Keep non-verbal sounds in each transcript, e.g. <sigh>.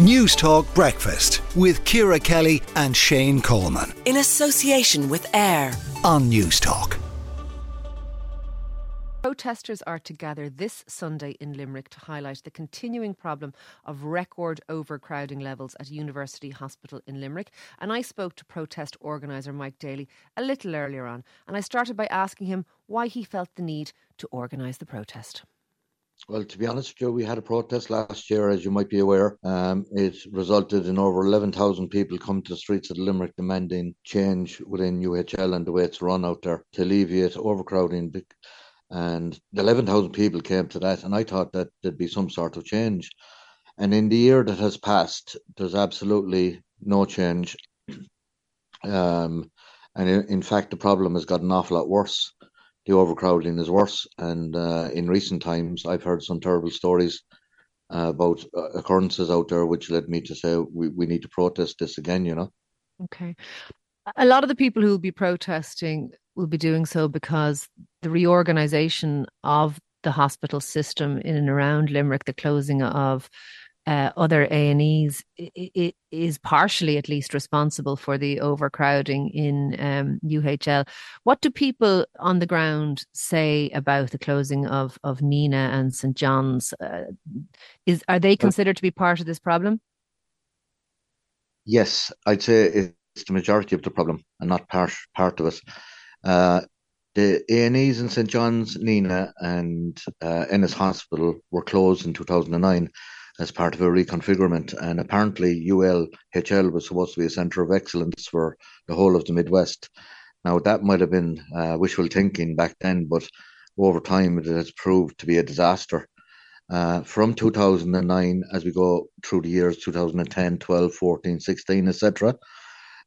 Newstalk Breakfast with Ciara Kelly and Shane Coleman. In association with AIR on Newstalk. Protesters are to gather this Sunday in Limerick to highlight the continuing problem of record overcrowding levels at University Hospital in Limerick. And I spoke to protest organiser Mike Daly a little earlier on, and I started by asking him why he felt the need to organise the protest. Well, to be honest Joe, we had a protest last year, as you might be aware. Um, it resulted in over 11,000 people come to the streets of Limerick demanding change within UHL and the way it's run out there to alleviate overcrowding and 11,000 people came to that, and I thought that there'd be some sort of change. And in the year that has passed, there's absolutely no change. Um, and in, in, fact, the problem has got an awful lot worse. The overcrowding is worse. And uh, in recent times, I've heard some terrible stories uh, about uh, occurrences out there, which led me to say we, we need to protest this again, you know. Okay. A lot of the people who will be protesting will be doing so because the reorganisation of the hospital system in and around Limerick, the closing of uh, other A and E's, is partially at least responsible for the overcrowding in um, UHL. What do people on the ground say about the closing of of Nenagh and St John's? Uh, is are they considered to be part of this problem? Yes, I'd say it's the majority of the problem and not part part of it. Uh, the A&Es in St John's, Nenagh and uh, Ennis Hospital were closed in 2009 as part of a reconfigurement. And apparently, ULHL was supposed to be a centre of excellence for the whole of the Midwest. Now, that might have been uh, wishful thinking back then, but over time, it has proved to be a disaster. Uh, from 2009, as we go through the years 2010, 12, 14, 16, etc.,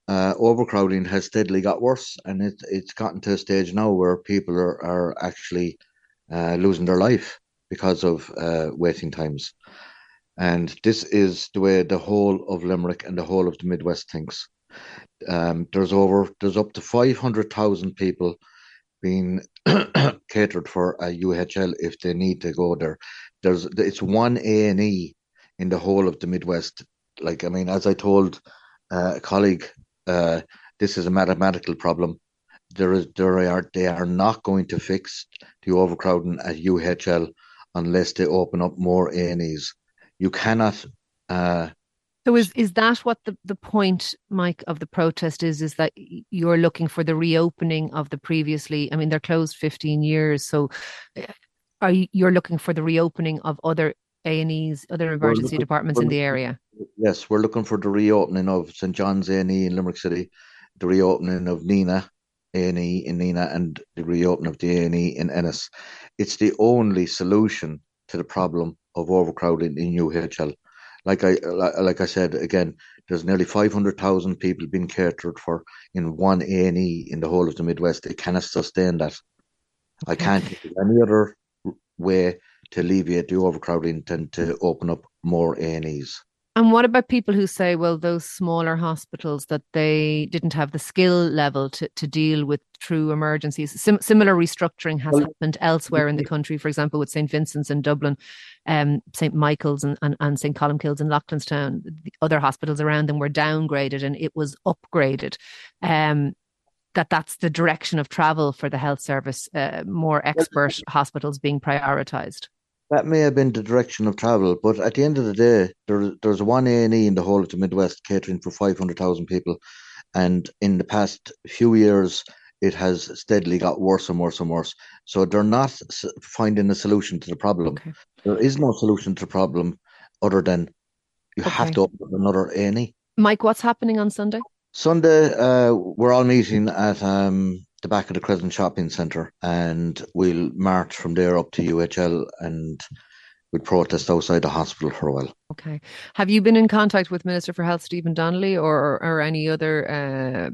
uh, overcrowding has steadily got worse, and it, it's gotten to a stage now where people are, are actually uh, losing their life because of uh, waiting times. And this is the way the whole of Limerick and the whole of the Midwest thinks. Um, there's over there's up to five hundred thousand people being <coughs> catered for a UHL if they need to go there. There's it's one A and E in the whole of the Midwest. Like I mean, as I told uh, a colleague uh, this is a mathematical problem. There is there are they are not going to fix the overcrowding at UHL unless they open up more A&Es. You cannot. Uh, so is is that what the, the point, Mike, of the protest is? Is that you're looking for the reopening of the previously? I mean, they're closed 15 years, so uh, are you you're looking for the reopening of other A and E's, other emergency looking, departments in the area? Yes, we're looking for the reopening of St John's A&E in Limerick City, the reopening of Nenagh A&E in Nenagh, and the reopening of the A&E in Ennis. It's the only solution to the problem of overcrowding in UHL. Like I like I said again, there's nearly 500,000 people being catered for in one A&E in the whole of the Midwest. They cannot sustain that. Okay. I can't think of any other way to alleviate the overcrowding than to open up more A&Es. And what about people who say, well, those smaller hospitals that they didn't have the skill level to, to deal with true emergencies? Sim- similar restructuring has happened elsewhere in the country, for example, with St. Vincent's in Dublin, um, St. Michael's and, and, and St. Columcille's in Loughlinstown. The other hospitals around them were downgraded and it was upgraded. Um, that that's the direction of travel for the health service, uh, more expert hospitals being prioritised. That may have been the direction of travel, but at the end of the day, there, there's one A and E in the whole of the Midwest catering for five hundred thousand people, and in the past few years, it has steadily got worse and worse and worse. So they're not finding a solution to the problem. Okay. There is no solution to the problem other than you okay. have to open another A and E. Mike, what's happening on Sunday? Sunday, uh, we're all meeting at um, the back of the Crescent Shopping Centre, and we'll march from there up to UHL and we'll protest outside the hospital for a while. Okay. Have you been in contact with Minister for Health Stephen Donnelly or or any other, uh,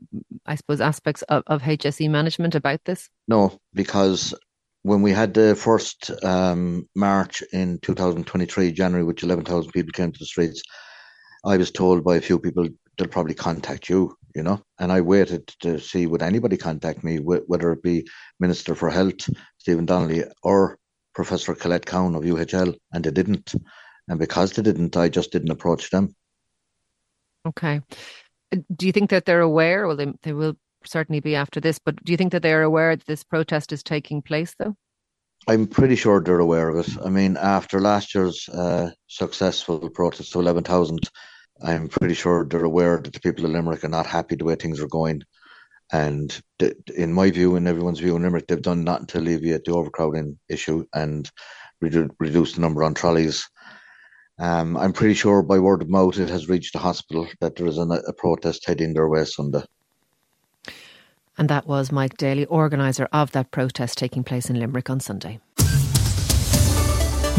I suppose, aspects of, of HSE management about this? No, because when we had the first um, march in 2023, January, which 11,000 people came to the streets, I was told by a few people they'll probably contact you, you know. And I waited to see would anybody contact me, whether it be Minister for Health Stephen Donnelly or Professor Colette Cowan of UHL, and they didn't. And because they didn't, I just didn't approach them. Okay. Uh, do you think that they're aware? Well, they, they will certainly be after this, but do you think that they are aware that this protest is taking place, though? I'm pretty sure they're aware of it. I mean, after last year's uh, successful protest to 11,000, I'm pretty sure they're aware that the people of Limerick are not happy the way things are going. And th- in my view and everyone's view in Limerick, they've done nothing to alleviate the overcrowding issue and redu- reduce the number on trolleys. Um, I'm pretty sure by word of mouth it has reached the hospital that there is an, a protest heading their way Sunday. And that was Mike Daly, organiser of that protest taking place in Limerick on Sunday.